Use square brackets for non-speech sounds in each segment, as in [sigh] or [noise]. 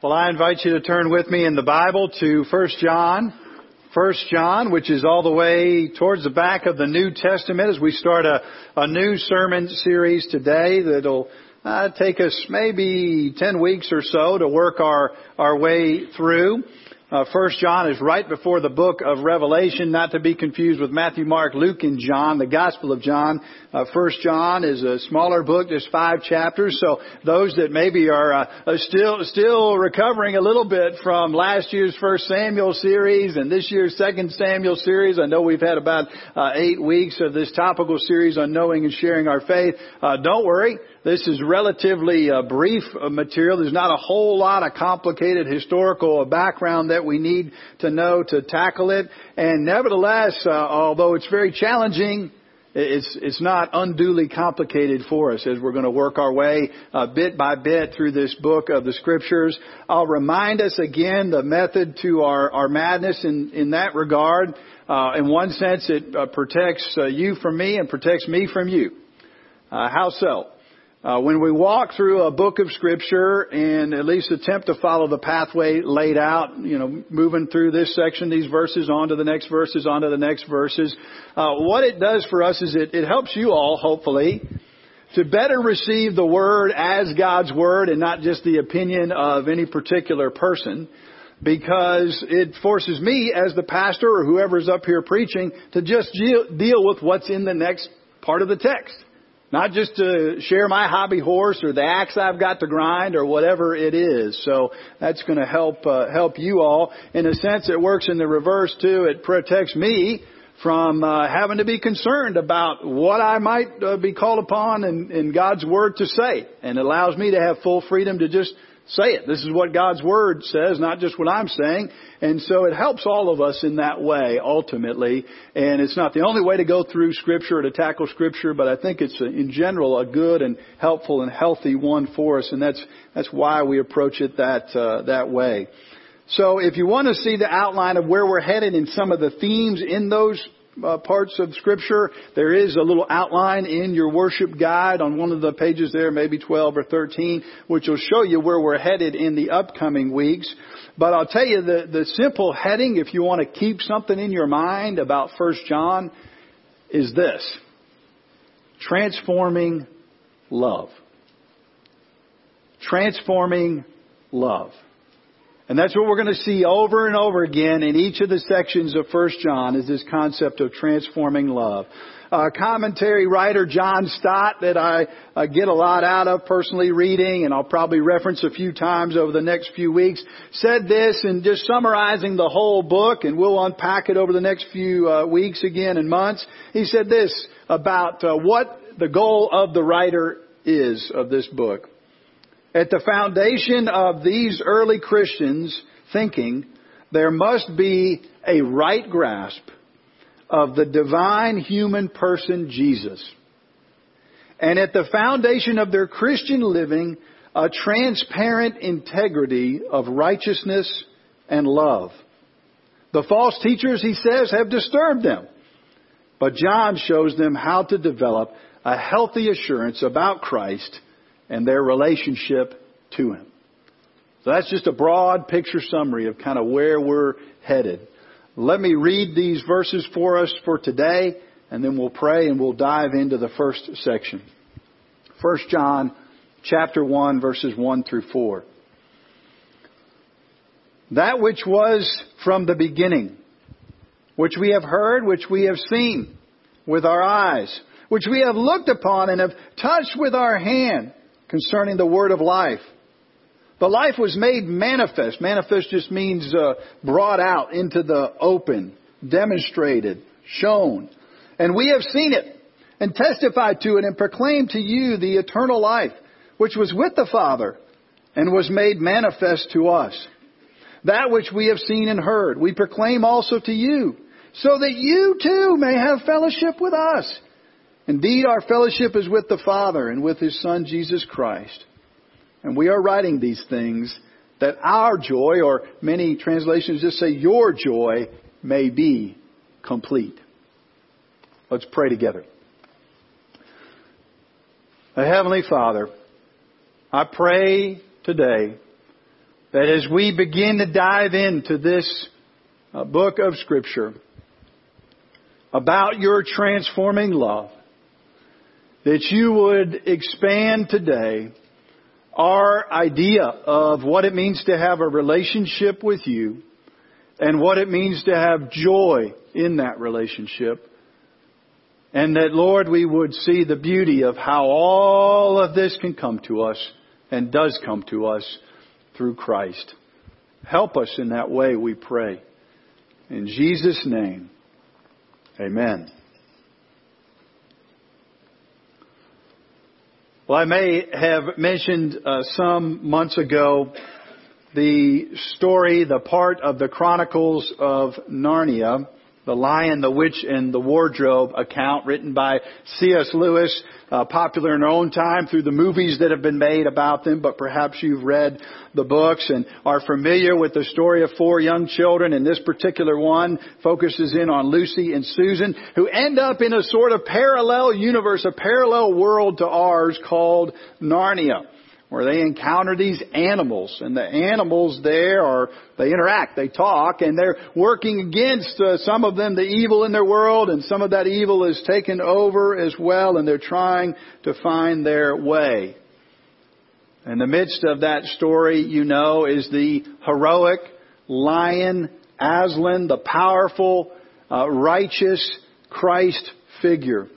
Well, I invite you to turn with me in the Bible to 1 John. 1 John, which is all the way towards the back of the New Testament as we start a, a new sermon series today that'll uh, take us maybe 10 weeks or so to work our, our way through. Uh, First John is right before the book of Revelation, not to be confused with Matthew, Mark, Luke, and John, the Gospel of John. Uh, First John is a smaller book, just five chapters. So those that maybe are uh, still still recovering a little bit from last year's First Samuel series and this year's Second Samuel series, I know we've had about uh, eight weeks of this topical series on knowing and sharing our faith. Uh, don't worry. This is relatively uh, brief uh, material. There's not a whole lot of complicated historical background that we need to know to tackle it. And nevertheless, uh, although it's very challenging, it's, it's not unduly complicated for us as we're going to work our way uh, bit by bit through this book of the scriptures. I'll remind us again the method to our, our madness in, in that regard. Uh, in one sense, it uh, protects you from me and protects me from you. how so? Uh, when we walk through a book of scripture and at least attempt to follow the pathway laid out, you know, moving through this section, these verses, on to the next verses, on to the next verses, uh, what it does for us is it, it helps you all, hopefully, to better receive the Word as God's Word and not just the opinion of any particular person because it forces me as the pastor or whoever's up here preaching to just deal with what's in the next part of the text. Not just to share my hobby horse or the axe I've got to grind or whatever it is. So that's going to help uh, help you all. In a sense, it works in the reverse too. It protects me from uh, having to be concerned about what I might uh, be called upon in, in God's Word to say, and allows me to have full freedom to just say it. This is what God's Word says, not just what I'm saying. And so it helps all of us in that way, ultimately. And it's not the only way to go through Scripture or to tackle Scripture, but I think it's, in general, a good and helpful and healthy one for us. And that's, that's why we approach it that, uh, that way. So if you want to see the outline of where we're headed and some of the themes in those uh, parts of Scripture. There is a little outline in your worship guide on one of the pages there, maybe 12 or 13, which will show you where we're headed in the upcoming weeks. But I'll tell you the, the simple heading, if you want to keep something in your mind about 1 John, is this. Transforming love. Transforming love. And that's what we're going to see over and over again in each of the sections of 1 John is this concept of transforming love. Uh, commentary writer John Stott that I uh, get a lot out of personally reading and I'll probably reference a few times over the next few weeks said this and just summarizing the whole book and we'll unpack it over the next few uh, weeks again and months. He said this about uh, what the goal of the writer is of this book. At the foundation of these early Christians' thinking, there must be a right grasp of the divine human person Jesus. And at the foundation of their Christian living, a transparent integrity of righteousness and love. The false teachers, he says, have disturbed them. But John shows them how to develop a healthy assurance about Christ and their relationship to Him. So that's just a broad picture summary of kind of where we're headed. Let me read these verses for us for today, and then we'll pray and we'll dive into the first section. 1 John chapter 1 verses 1 through 4. That which was from the beginning, which we have heard, which we have seen with our eyes, which we have looked upon and have touched with our hand concerning the word of life. The life was made manifest. Manifest just means uh, brought out into the open, demonstrated, shown. And we have seen it and testified to it and proclaimed to you the eternal life, which was with the Father and was made manifest to us. That which we have seen and heard, we proclaim also to you, so that you too may have fellowship with us. Indeed, our fellowship is with the Father and with His Son, Jesus Christ. And we are writing these things that our joy, or many translations just say your joy, may be complete. Let's pray together. Heavenly Father, I pray today that as we begin to dive into this uh, book of Scripture about your transforming love, that you would expand today our idea of what it means to have a relationship with you and what it means to have joy in that relationship. And that, Lord, we would see the beauty of how all of this can come to us and does come to us through Christ. Help us in that way, we pray. In Jesus' name, amen. Well, I may have mentioned uh, some months ago the story, the part of the Chronicles of Narnia the Lion, the Witch, and the Wardrobe account written by C.S. Lewis, uh, popular in our own time through the movies that have been made about them, but perhaps you've read the books and are familiar with the story of four young children, and this particular one focuses in on Lucy and Susan, who end up in a sort of parallel universe, a parallel world to ours called Narnia where they encounter these animals. And the animals there are they interact they talk and they're working against uh, some of them the evil in their world and some of that evil is taken over as well and they're trying to find their way. In the midst of that story you know is the heroic lion aslan the powerful uh, righteous christ figure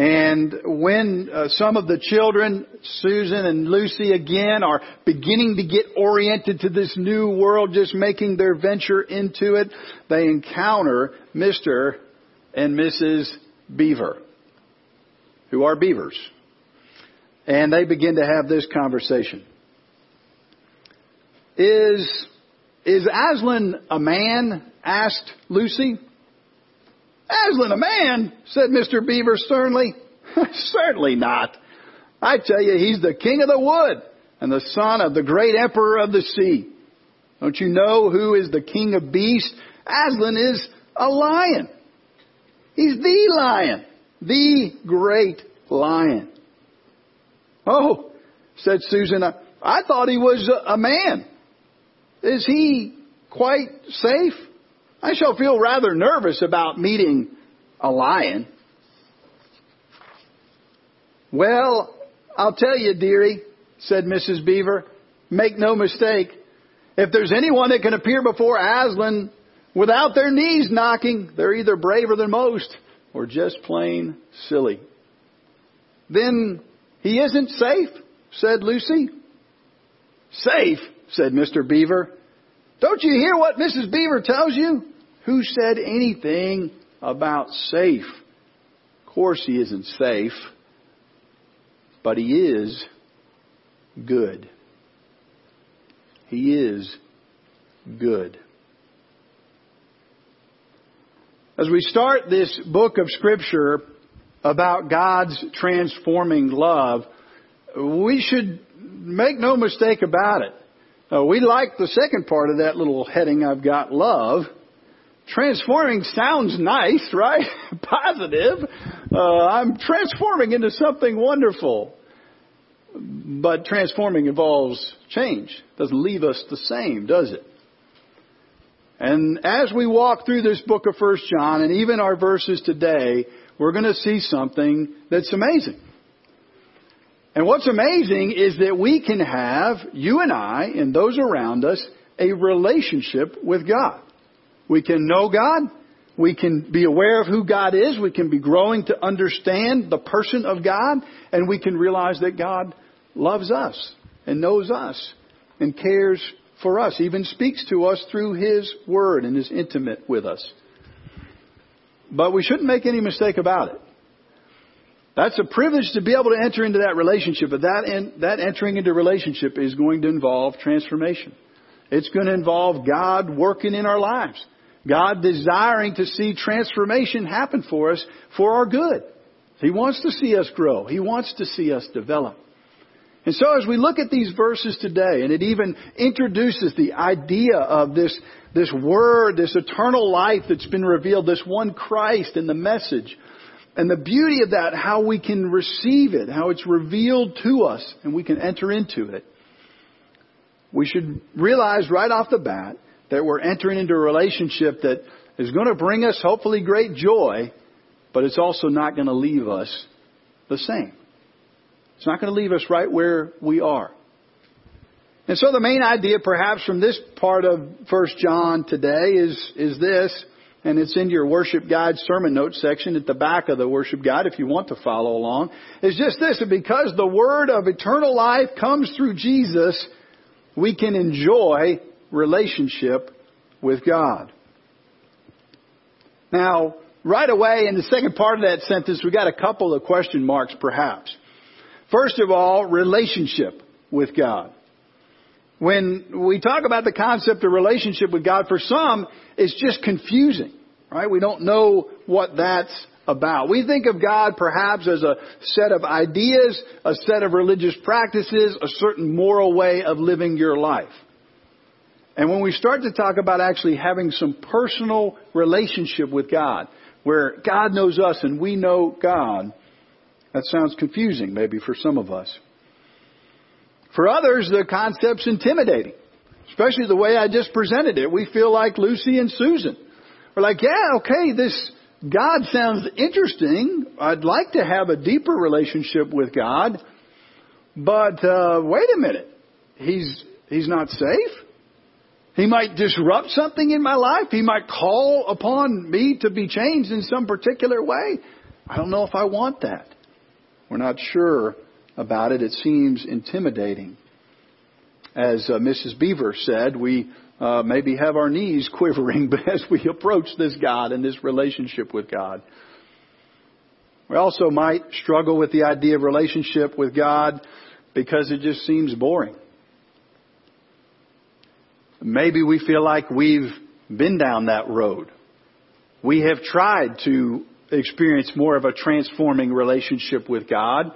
and when uh, some of the children, Susan and Lucy again, are beginning to get oriented to this new world, just making their venture into it, they encounter Mr. and Mrs. Beaver, who are beavers. And they begin to have this conversation. Is, is Aslan a man? asked Lucy. Aslan a man? said Mr. Beaver sternly. [laughs] Certainly not. I tell you, he's the king of the wood and the son of the great emperor of the sea. Don't you know who is the king of beasts? Aslan is a lion. He's the lion. The great lion. Oh, said Susan, I thought he was a man. Is he quite safe? I shall feel rather nervous about meeting a lion. Well, I'll tell you, dearie, said Mrs. Beaver, make no mistake. If there's anyone that can appear before Aslan without their knees knocking, they're either braver than most or just plain silly. Then he isn't safe, said Lucy. Safe, said Mr. Beaver. Don't you hear what Mrs. Beaver tells you? Who said anything about safe? Of course he isn't safe, but he is good. He is good. As we start this book of Scripture about God's transforming love, we should make no mistake about it. Uh, we like the second part of that little heading I've got, love. Transforming sounds nice, [laughs] right? Positive. Uh, I'm transforming into something wonderful. But transforming involves change. Doesn't leave us the same, does it? And as we walk through this book of First John and even our verses today, we're going to see something that's amazing. And what's amazing is that we can have, you and I and those around us, a relationship with God. We can know God. We can be aware of who God is. We can be growing to understand the person of God. And we can realize that God loves us and knows us and cares for us, even speaks to us through His Word and is intimate with us. But we shouldn't make any mistake about it. That's a privilege to be able to enter into that relationship, but that, in, that entering into relationship is going to involve transformation. It's going to involve God working in our lives. God desiring to see transformation happen for us for our good. He wants to see us grow. He wants to see us develop. And so as we look at these verses today, and it even introduces the idea of this, this word, this eternal life that's been revealed, this one Christ and the message, and the beauty of that, how we can receive it, how it's revealed to us, and we can enter into it. we should realize right off the bat that we're entering into a relationship that is going to bring us hopefully great joy, but it's also not going to leave us the same. It's not going to leave us right where we are. And so the main idea perhaps from this part of 1 John today is, is this, and it's in your worship guide sermon notes section at the back of the worship guide if you want to follow along, is just this, that because the word of eternal life comes through Jesus, we can enjoy relationship with God. Now, right away in the second part of that sentence, we got a couple of question marks perhaps. First of all, relationship with God. When we talk about the concept of relationship with God, for some, it's just confusing, right? We don't know what that's about. We think of God perhaps as a set of ideas, a set of religious practices, a certain moral way of living your life. And when we start to talk about actually having some personal relationship with God, where God knows us and we know God, that sounds confusing maybe for some of us. For others, the concept's intimidating, especially the way I just presented it. We feel like Lucy and Susan. We're like, yeah, okay, this God sounds interesting. I'd like to have a deeper relationship with God, but uh, wait a minute, he's he's not safe. He might disrupt something in my life. He might call upon me to be changed in some particular way. I don't know if I want that. We're not sure about it. It seems intimidating. As uh, Mrs. Beaver said, we uh, maybe have our knees [laughs] quivering as we approach this God and this relationship with God. We also might struggle with the idea of relationship with God because it just seems boring. Maybe we feel like we've been down that road. We have tried to experience more of a transforming relationship with God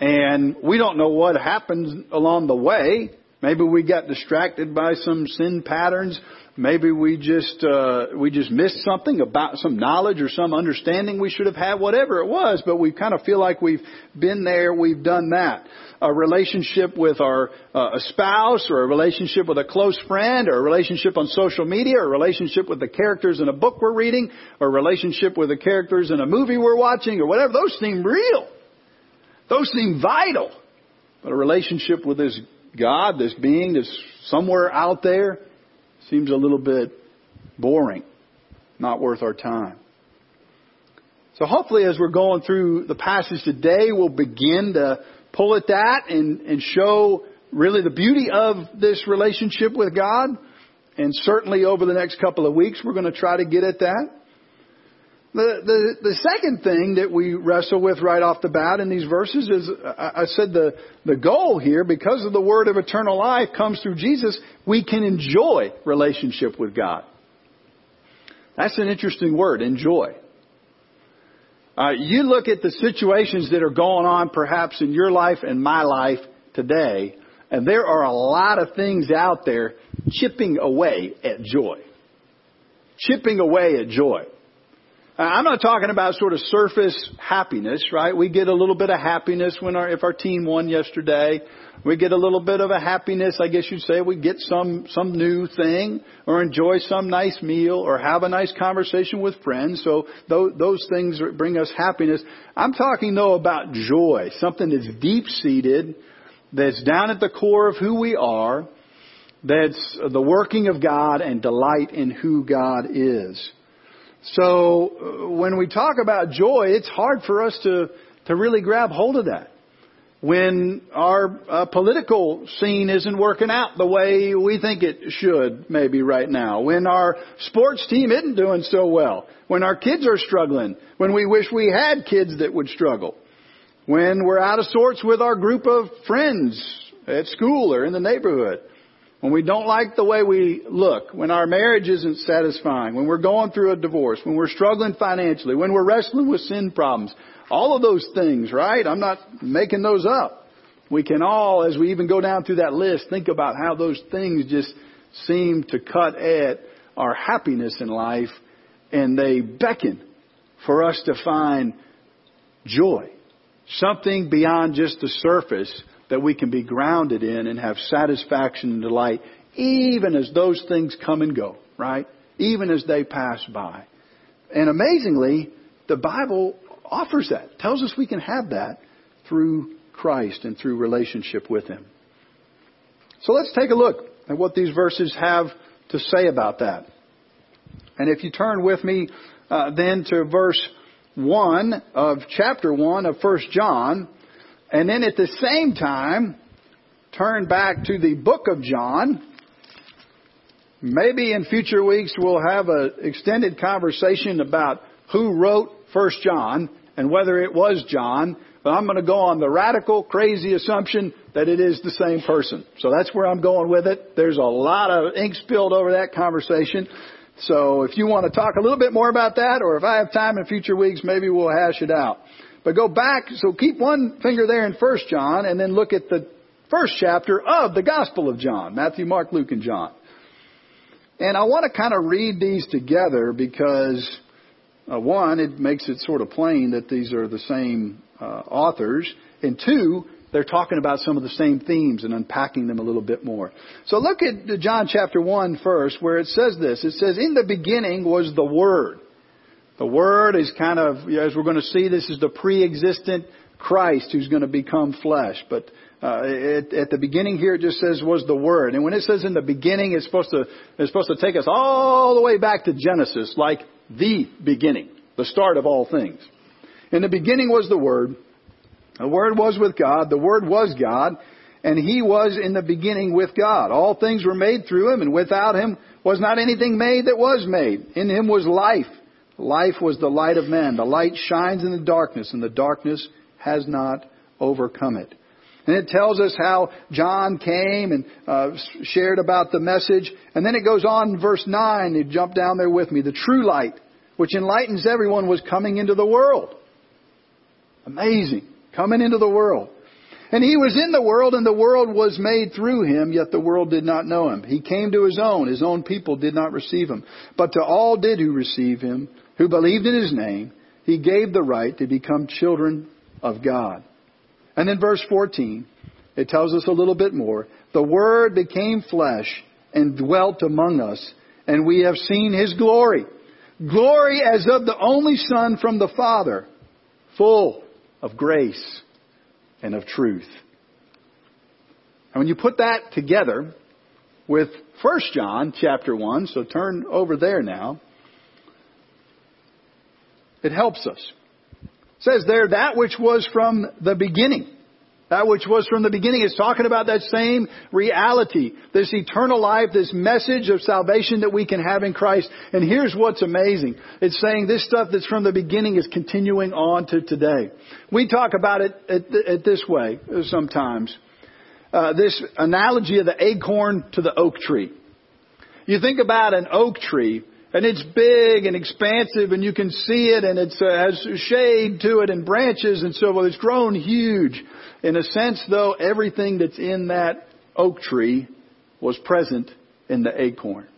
and we don't know what happens along the way. Maybe we got distracted by some sin patterns. Maybe we just uh, we just missed something about some knowledge or some understanding we should have had, whatever it was. But we kind of feel like we've been there, we've done that. A relationship with our uh, a spouse, or a relationship with a close friend, or a relationship on social media, or a relationship with the characters in a book we're reading, or a relationship with the characters in a movie we're watching, or whatever. Those seem real. Those seem vital. But a relationship with this God, this being that's somewhere out there, seems a little bit boring, not worth our time. So hopefully as we're going through the passage today, we'll begin to pull at that and, and show really the beauty of this relationship with God. And certainly over the next couple of weeks, we're going to try to get at that. The, the, the second thing that we wrestle with right off the bat in these verses is, I, said the, the goal here, because of the word of eternal life comes through Jesus, we can enjoy relationship with God. That's an interesting word, enjoy. Uh, you look at the situations that are going on perhaps in your life and my life today, and there are a lot of things out there chipping away at joy. Chipping away at joy. Uh, I'm not talking about sort of surface happiness, right? We get a little bit of happiness when our, if our team won yesterday. We get a little bit of a happiness, I guess you'd say. We get some, some new thing or enjoy some nice meal or have a nice conversation with friends. So those, those things bring us happiness. I'm talking though about joy, something that's deep seated, that's down at the core of who we are, that's the working of God and delight in who God is. So uh, when we talk about joy, it's hard for us to, to really grab hold of that. When our uh, political scene isn't working out the way we think it should, maybe right now. When our sports team isn't doing so well. When our kids are struggling. When we wish we had kids that would struggle. When we're out of sorts with our group of friends at school or in the neighborhood when we don't like the way we look, when our marriage isn't satisfying, when we're going through a divorce, when we're struggling financially, when we're wrestling with sin problems, all of those things, right? I'm not making those up. We can all, as we even go down through that list, think about how those things just seem to cut at our happiness in life and they beckon for us to find joy. Something beyond just the surface that we can be grounded in and have satisfaction and delight even as those things come and go, right? Even as they pass by. And amazingly, the Bible offers that, tells us we can have that through Christ and through relationship with Him. So let's take a look at what these verses have to say about that. And if you turn with me uh, then to verse 1 of chapter 1 of 1 John, and then at the same time, turn back to the book of John. Maybe in future weeks we'll have an extended conversation about who wrote 1 John and whether it was John. But I'm going to go on the radical, crazy assumption that it is the same person. So that's where I'm going with it. There's a lot of ink spilled over that conversation. So if you want to talk a little bit more about that, or if I have time in future weeks, maybe we'll hash it out. But go back, so keep one finger there in 1 John, and then look at the first chapter of the Gospel of John, Matthew, Mark, Luke, and John. And I want to kind of read these together because, uh, one, it makes it sort of plain that these are the same uh, authors, and two, they're talking about some of the same themes and unpacking them a little bit more. So look at John chapter 1 first, where it says this. It says, In the beginning was the Word. The Word is kind of, as we're going to see, this is the pre-existent Christ who's going to become flesh. But uh, it, at the beginning here, it just says was the Word. And when it says in the beginning, it's supposed to it's supposed to take us all the way back to Genesis, like the beginning, the start of all things. In the beginning was the Word. The Word was with God. The Word was God. And He was in the beginning with God. All things were made through Him, and without Him was not anything made that was made. In Him was life. Life was the light of men. The light shines in the darkness, and the darkness has not overcome it. And it tells us how John came and uh, shared about the message. And then it goes on in verse 9. You jump down there with me. The true light, which enlightens everyone, was coming into the world. Amazing. Coming into the world. And he was in the world, and the world was made through him, yet the world did not know him. He came to his own. His own people did not receive him. But to all did who receive him, who believed in his name, he gave the right to become children of God. And in verse 14, it tells us a little bit more. The Word became flesh and dwelt among us, and we have seen his glory. Glory as of the only Son from the Father, full of grace and of truth. And when you put that together with 1 John chapter 1, so turn over there now, it helps us. It says there, that which was from the beginning. That which was from the beginning is talking about that same reality, this eternal life, this message of salvation that we can have in Christ. And here's what's amazing. It's saying this stuff that's from the beginning is continuing on to today. We talk about it at, at this way sometimes. Uh, this analogy of the acorn to the oak tree. You think about an oak tree, and it's big and expansive and you can see it and it uh, has shade to it and branches and so forth. It's grown huge. In a sense though, everything that's in that oak tree was present in the acorn.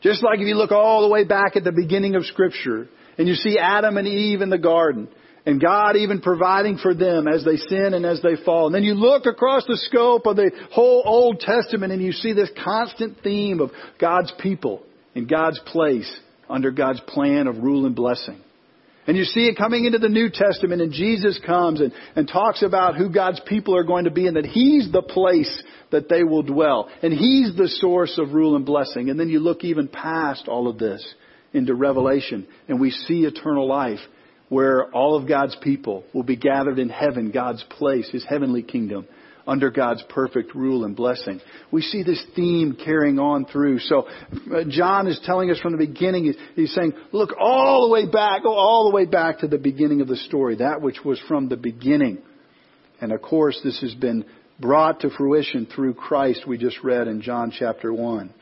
Just like if you look all the way back at the beginning of scripture and you see Adam and Eve in the garden and God even providing for them as they sin and as they fall. And then you look across the scope of the whole Old Testament and you see this constant theme of God's people in God's place under God's plan of rule and blessing. And you see it coming into the New Testament and Jesus comes and, and talks about who God's people are going to be and that He's the place that they will dwell. And He's the source of rule and blessing. And then you look even past all of this into Revelation and we see eternal life where all of God's people will be gathered in heaven, God's place, His heavenly kingdom under God's perfect rule and blessing. We see this theme carrying on through. So uh, John is telling us from the beginning, he's saying, look all the way back, go all the way back to the beginning of the story, that which was from the beginning. And of course, this has been brought to fruition through Christ we just read in John chapter 1.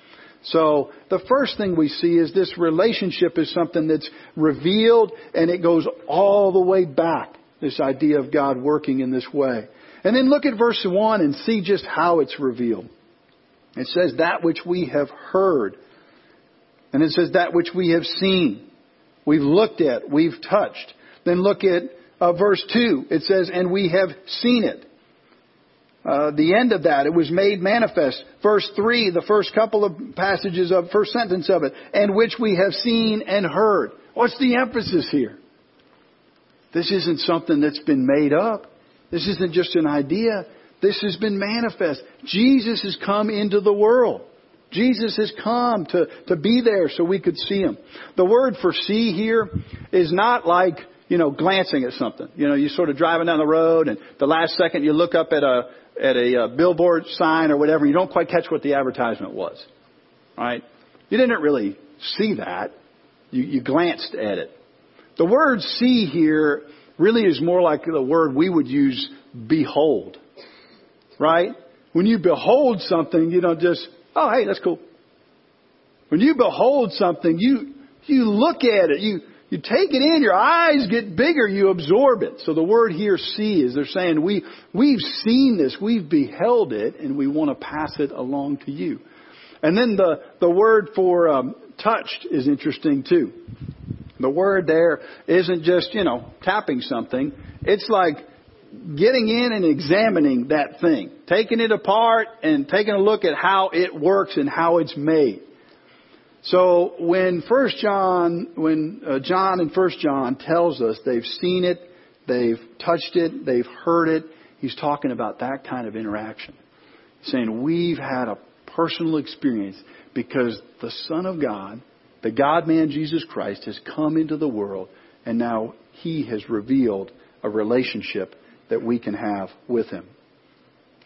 So the first thing we see is this relationship is something that's revealed and it goes all the way back. This idea of God working in this way. And then look at verse 1 and see just how it's revealed. It says, that which we have heard. And it says, that which we have seen. We've looked at, we've touched. Then look at uh, verse 2. It says, and we have seen it. uh, the end of that. It was made manifest. Verse 3, the first couple of passages of, first sentence of it, and which we have seen and heard. What's the emphasis here? This isn't something that's been made up. This isn't just an idea. This has been manifest. Jesus has come into the world. Jesus has come to, to be there so we could see him. The word for see here is not like, you know, glancing at something. You know, you're sort of driving down the road and the last second you look up at a, at a, uh, billboard sign or whatever, you don't quite catch what the advertisement was. Right? You didn't really see that. You, you glanced at it. The word see here really is more like the word we would use behold. Right? When you behold something, you don't just, oh hey, that's cool. When you behold something, you, you look at it, you, you take it in, your eyes get bigger, you absorb it. So the word here see is they're saying we, we've seen this, we've beheld it, and we want to pass it along to you. And then the, the word for um, touched is interesting too. The word there isn't just, you know, tapping something. It's like getting in and examining that thing, taking it apart and taking a look at how it works and how it's made. So when First John, when uh, John in First John tells us they've seen it, they've touched it, they've heard it, he's talking about that kind of interaction. He's saying we've had a personal experience because the Son of God the God man Jesus Christ has come into the world and now he has revealed a relationship that we can have with him.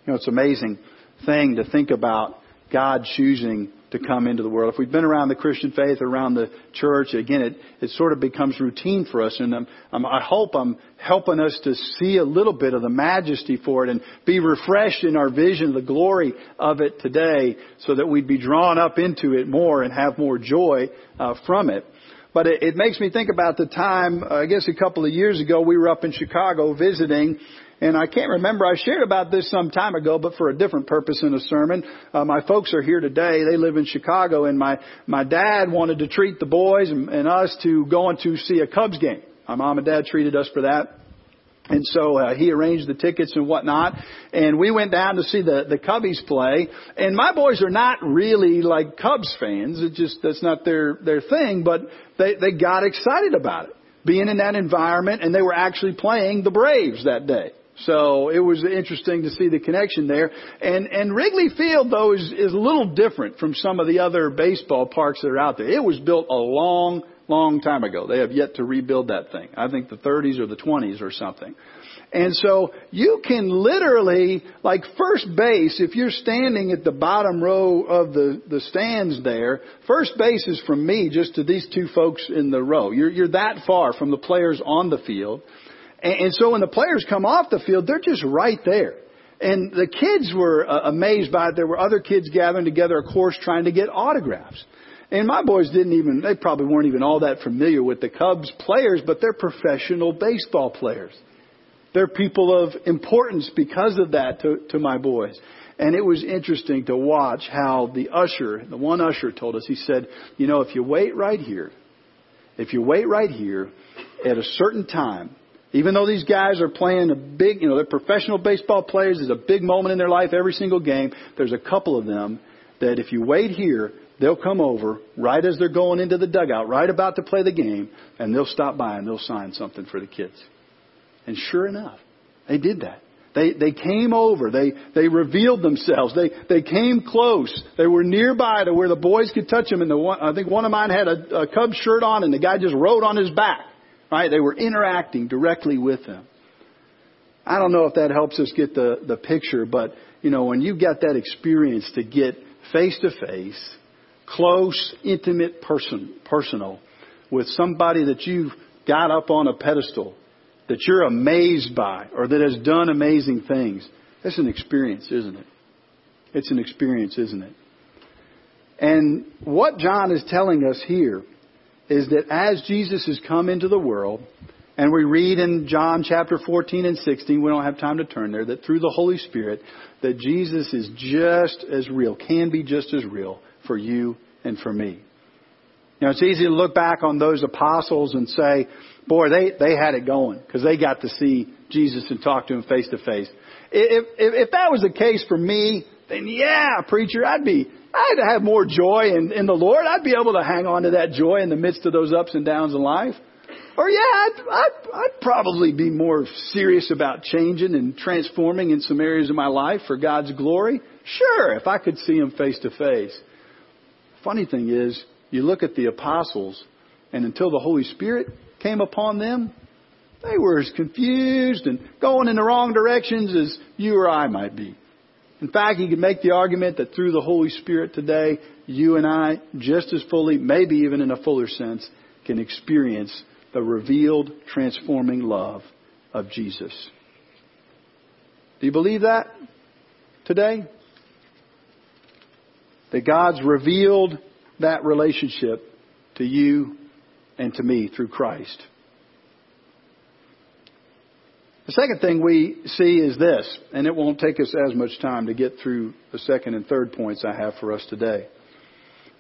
You know, it's an amazing thing to think about God choosing to come into the world. If we've been around the Christian faith, around the church, again, it, it sort of becomes routine for us. And I hope I'm helping us to see a little bit of the majesty for it and be refreshed in our vision, the glory of it today, so that we'd be drawn up into it more and have more joy uh, from it. But it, it makes me think about the time, uh, I guess a couple of years ago, we were up in Chicago visiting and I can't remember, I shared about this some time ago, but for a different purpose in a sermon. Uh, my folks are here today. They live in Chicago and my, my dad wanted to treat the boys and, and us to going to see a Cubs game. My mom and dad treated us for that. And so uh, he arranged the tickets and whatnot, and we went down to see the the Cubbies play. And my boys are not really like Cubs fans; it just that's not their their thing. But they they got excited about it, being in that environment, and they were actually playing the Braves that day. So it was interesting to see the connection there. And, and Wrigley Field though is, is a little different from some of the other baseball parks that are out there. It was built a long, long time ago. They have yet to rebuild that thing. I think the 30s or the 20s or something. And so you can literally, like first base, if you're standing at the bottom row of the, the stands there, first base is from me just to these two folks in the row. You're, you're that far from the players on the field. And, so when the players come off the field, they're just right there. And the kids were uh, amazed by it. There were other kids gathering together, of course, trying to get autographs. And my boys didn't even, they probably weren't even all that familiar with the Cubs players, but they're professional baseball players. They're people of importance because of that to, to my boys. And it was interesting to watch how the usher, the one usher told us, he said, you know, if you wait right here, if you wait right here at a certain time, even though these guys are playing a big, you know, they're professional baseball players, there's a big moment in their life every single game. There's a couple of them that if you wait here, they'll come over right as they're going into the dugout, right about to play the game, and they'll stop by and they'll sign something for the kids. And sure enough, they did that. They, they came over. They, they revealed themselves. They, they came close. They were nearby to where the boys could touch them. And the one, I think one of mine had a, a Cubs shirt on and the guy just rode on his back. Right? They were interacting directly with them. I don't know if that helps us get the, the picture, but you know, when you've got that experience to get face to face, close, intimate person, personal, with somebody that you've got up on a pedestal, that you're amazed by, or that has done amazing things, that's an experience, isn't it? It's an experience, isn't it? And what John is telling us here is that as Jesus has come into the world, and we read in John chapter 14 and 16, we don't have time to turn there, that through the Holy Spirit, that Jesus is just as real, can be just as real for you and for me. Know, it's easy to look back on those apostles and say, boy, they, they had it going because they got to see Jesus and talk to him face to face. If, if, if that was the case for me, then yeah, preacher, I'd be, I'd have more joy in, in the Lord. I'd be able to hang on to that joy in the midst of those ups and downs in life. Or yeah, I'd, I'd, I'd probably be more serious about changing and transforming in some areas of my life for God's glory. Sure, if I could see Him face to face. Funny thing is, you look at the apostles, and until the Holy Spirit came upon them, they were as confused and going in the wrong directions as you or I might be. In fact, you could make the argument that through the Holy Spirit today, you and I, just as fully, maybe even in a fuller sense, can experience the revealed, transforming love of Jesus. Do you believe that today? That God's revealed that relationship to you and to me through Christ. The second thing we see is this, and it won't take us as much time to get through the second and third points I have for us today.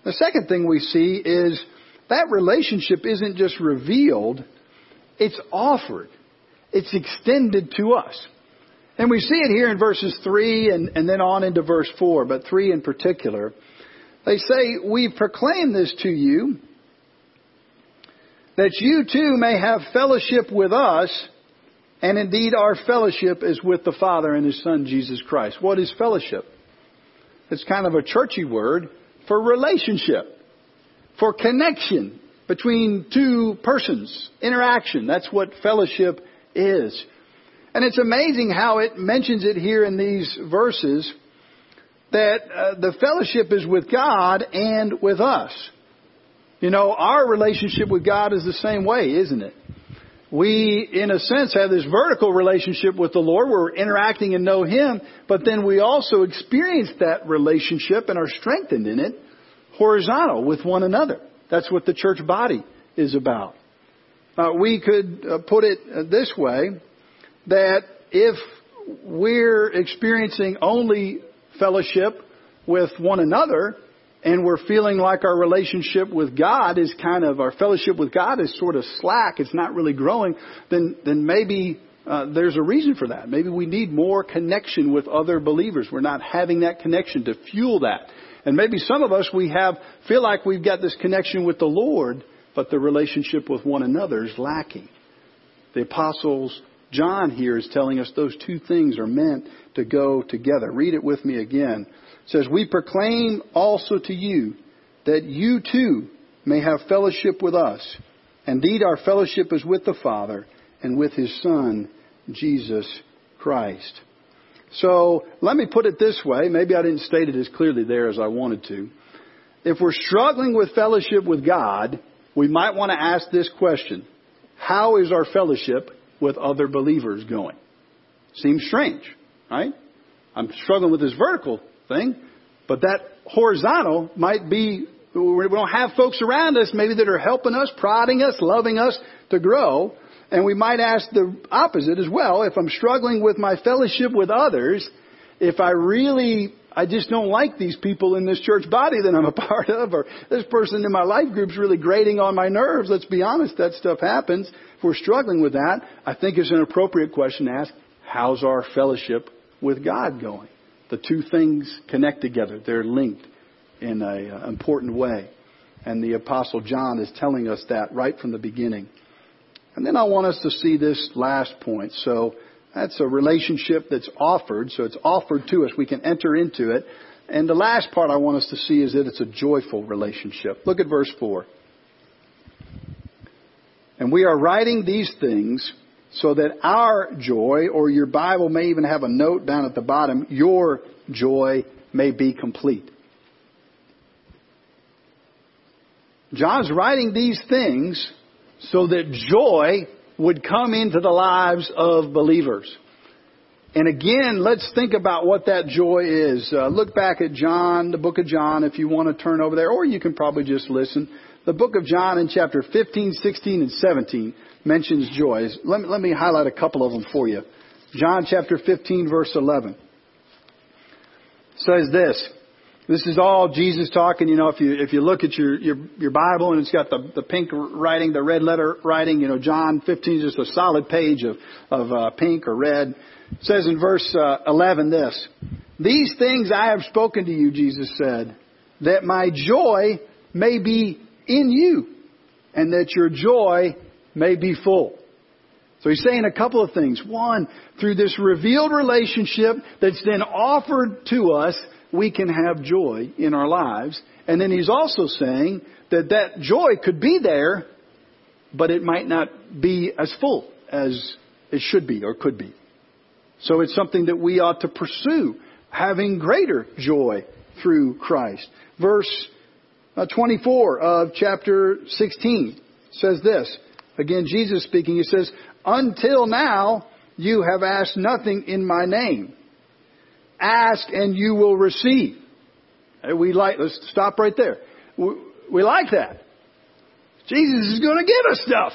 The second thing we see is that relationship isn't just revealed, it's offered. It's extended to us. And we see it here in verses 3 and, and then on into verse 4, but 3 in particular. They say, We proclaim this to you, that you too may have fellowship with us, and indeed our fellowship is with the Father and His Son, Jesus Christ. What is fellowship? It's kind of a churchy word for relationship for connection between two persons, interaction. That's what fellowship is. And it's amazing how it mentions it here in these verses that uh, the fellowship is with God and with us. You know, our relationship with God is the same way, isn't it? We, in a sense, have this vertical relationship with the Lord. We're interacting and know Him, but then we also experience that relationship and are strengthened in it horizontal with one another. That's what the church body is about. Uh, we could uh, put it uh, this way that if we're experiencing only fellowship with one another and we're feeling like our relationship with God is kind of, our fellowship with God is sort of slack, it's not really growing, then, then maybe uh, there's a reason for that. Maybe we need more connection with other believers. We're not having that connection to fuel that. And maybe some of us, we have, feel like we've got this connection with the Lord, but the relationship with one another is lacking. The apostles, John here is telling us those two things are meant to go together. Read it with me again. Says, We proclaim also to you that you too may have fellowship with us. Indeed, our fellowship is with the Father and with His Son, Jesus Christ. So let me put it this way. Maybe I didn't state it as clearly there as I wanted to. If we're struggling with fellowship with God, we might want to ask this question. How is our fellowship with other believers going? Seems strange, right? I'm struggling with this vertical thing, but that horizontal might be, we don't have folks around us maybe that are helping us, prodding us, loving us to grow. And we might ask the opposite as well. If I'm struggling with my fellowship with others, if I really, I just don't like these people in this church body that I'm a [laughs] part of, or this person in my life group's really grating on my nerves, let's be honest, that stuff happens. If we're struggling with that, I think it's an appropriate question to ask, how's our fellowship with God going? The two things connect together. They're linked in an uh, important way. And the apostle John is telling us that right from the beginning. And then I want us to see this last point. So that's a relationship that's offered. So it's offered to us. We can enter into it. And the last part I want us to see is that it's a joyful relationship. Look at verse 4. And we are writing these things so that our joy, or your Bible may even have a note down at the bottom, your joy may be complete. John's writing these things so that joy would come into the lives of believers. And again, let's think about what that joy is. Uh, look back at John, the book of John, if you want to turn over there, or you can probably just listen. The book of John in chapter 15, 16, and 17 mentions joy. Let me, let me highlight a couple of them for you. John chapter 15, verse 11 says this. This is all Jesus talking. You know, if you if you look at your your, your Bible and it's got the the pink writing, the red letter writing. You know, John 15 is just a solid page of of uh, pink or red. It says in verse uh, 11 this, These things I have spoken to you, Jesus said, that my joy may be in you and that your joy may be full. So he's saying a couple of things. One, through this revealed relationship that's then offered to us, we can have joy in our lives. And then he's also saying that that joy could be there, but it might not be as full as it should be or could be. So it's something that we ought to pursue, having greater joy through Christ. Verse Uh, 24 of chapter 16 says this. Again, Jesus speaking, he says, Until now, you have asked nothing in my name. Ask and you will receive. We like, let's stop right there. We, we like that. Jesus is going to give us stuff.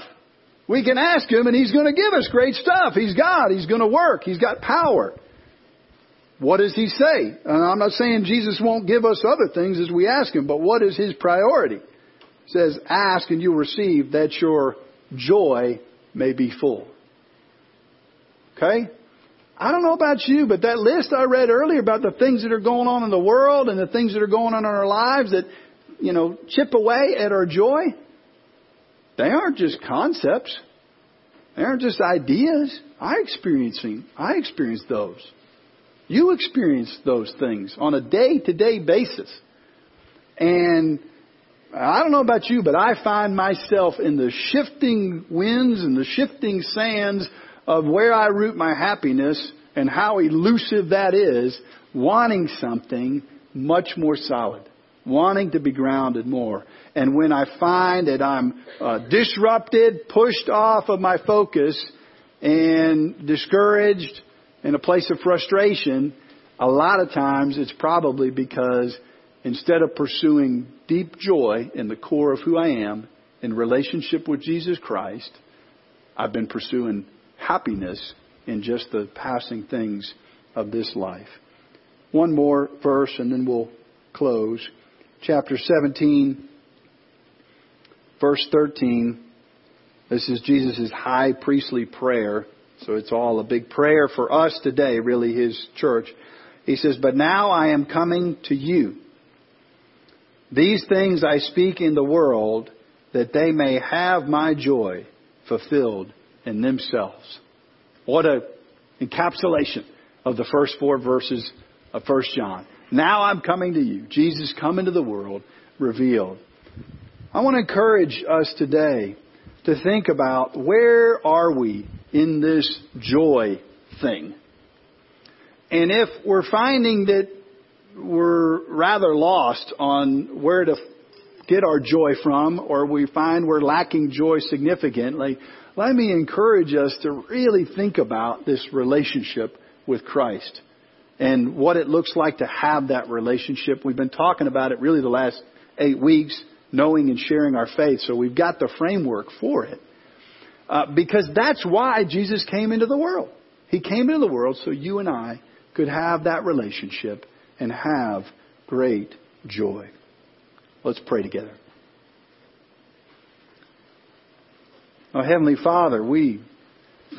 We can ask Him and He's going to give us great stuff. He's God. He's going to work. He's got power. What does He say? And I'm not saying Jesus won't give us other things as we ask Him, but what is His priority? He says, ask and you'll receive that your joy may be full. Okay? I don't know about you, but that list I read earlier about the things that are going on in the world and the things that are going on in our lives that, you know, chip away at our joy, they aren't just concepts. They aren't just ideas. I experiencing I experience those. You experience those things on a day to day basis. And I don't know about you, but I find myself in the shifting winds and the shifting sands of where I root my happiness and how elusive that is, wanting something much more solid, wanting to be grounded more. And when I find that I'm uh, disrupted, pushed off of my focus, and discouraged in a place of frustration, a lot of times it's probably because instead of pursuing deep joy in the core of who I am in relationship with Jesus Christ, I've been pursuing happiness in just the passing things of this life. One more verse and then we'll close. Chapter 17, verse 13. This is Jesus' high priestly prayer. So it's all a big prayer for us today, really, his church. He says, But now I am coming to you. These things I speak in the world that they may have my joy fulfilled in themselves. What a encapsulation of the first four verses of 1 John. Now I'm coming to you. Jesus come into the world revealed. I want to encourage us today to think about where are we in this joy thing. And if we're finding that we're rather lost on where to get our joy from, or we find we're lacking joy significantly, let me encourage us to really think about this relationship with Christ and what it looks like to have that relationship. We've been talking about it really the last eight weeks, knowing and sharing our faith, so we've got the framework for it. Uh, because that's why Jesus came into the world. He came into the world so you and I could have that relationship and have great joy. Let's pray together. Oh, Heavenly Father, we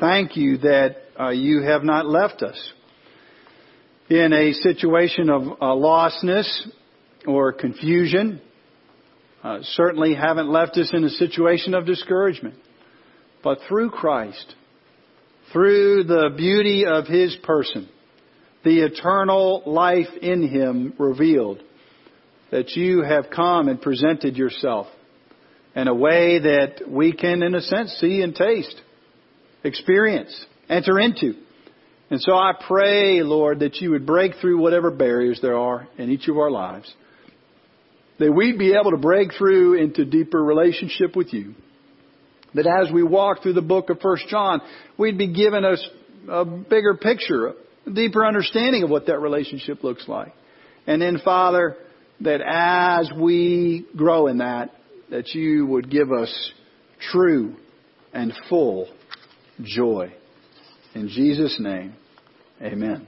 thank you that uh, you have not left us in a situation of uh, lostness or confusion. Uh, certainly haven't left us in a situation of discouragement. But through Christ, through the beauty of His person, the eternal life in Him revealed, that you have come and presented yourself in a way that we can, in a sense, see and taste, experience, enter into. And so I pray, Lord, that you would break through whatever barriers there are in each of our lives. That we'd be able to break through into deeper relationship with you. That as we walk through the book of First John, we'd be given us a bigger picture, a deeper understanding of what that relationship looks like. And then, Father, that as we grow in that, that you would give us true and full joy. In Jesus' name, amen.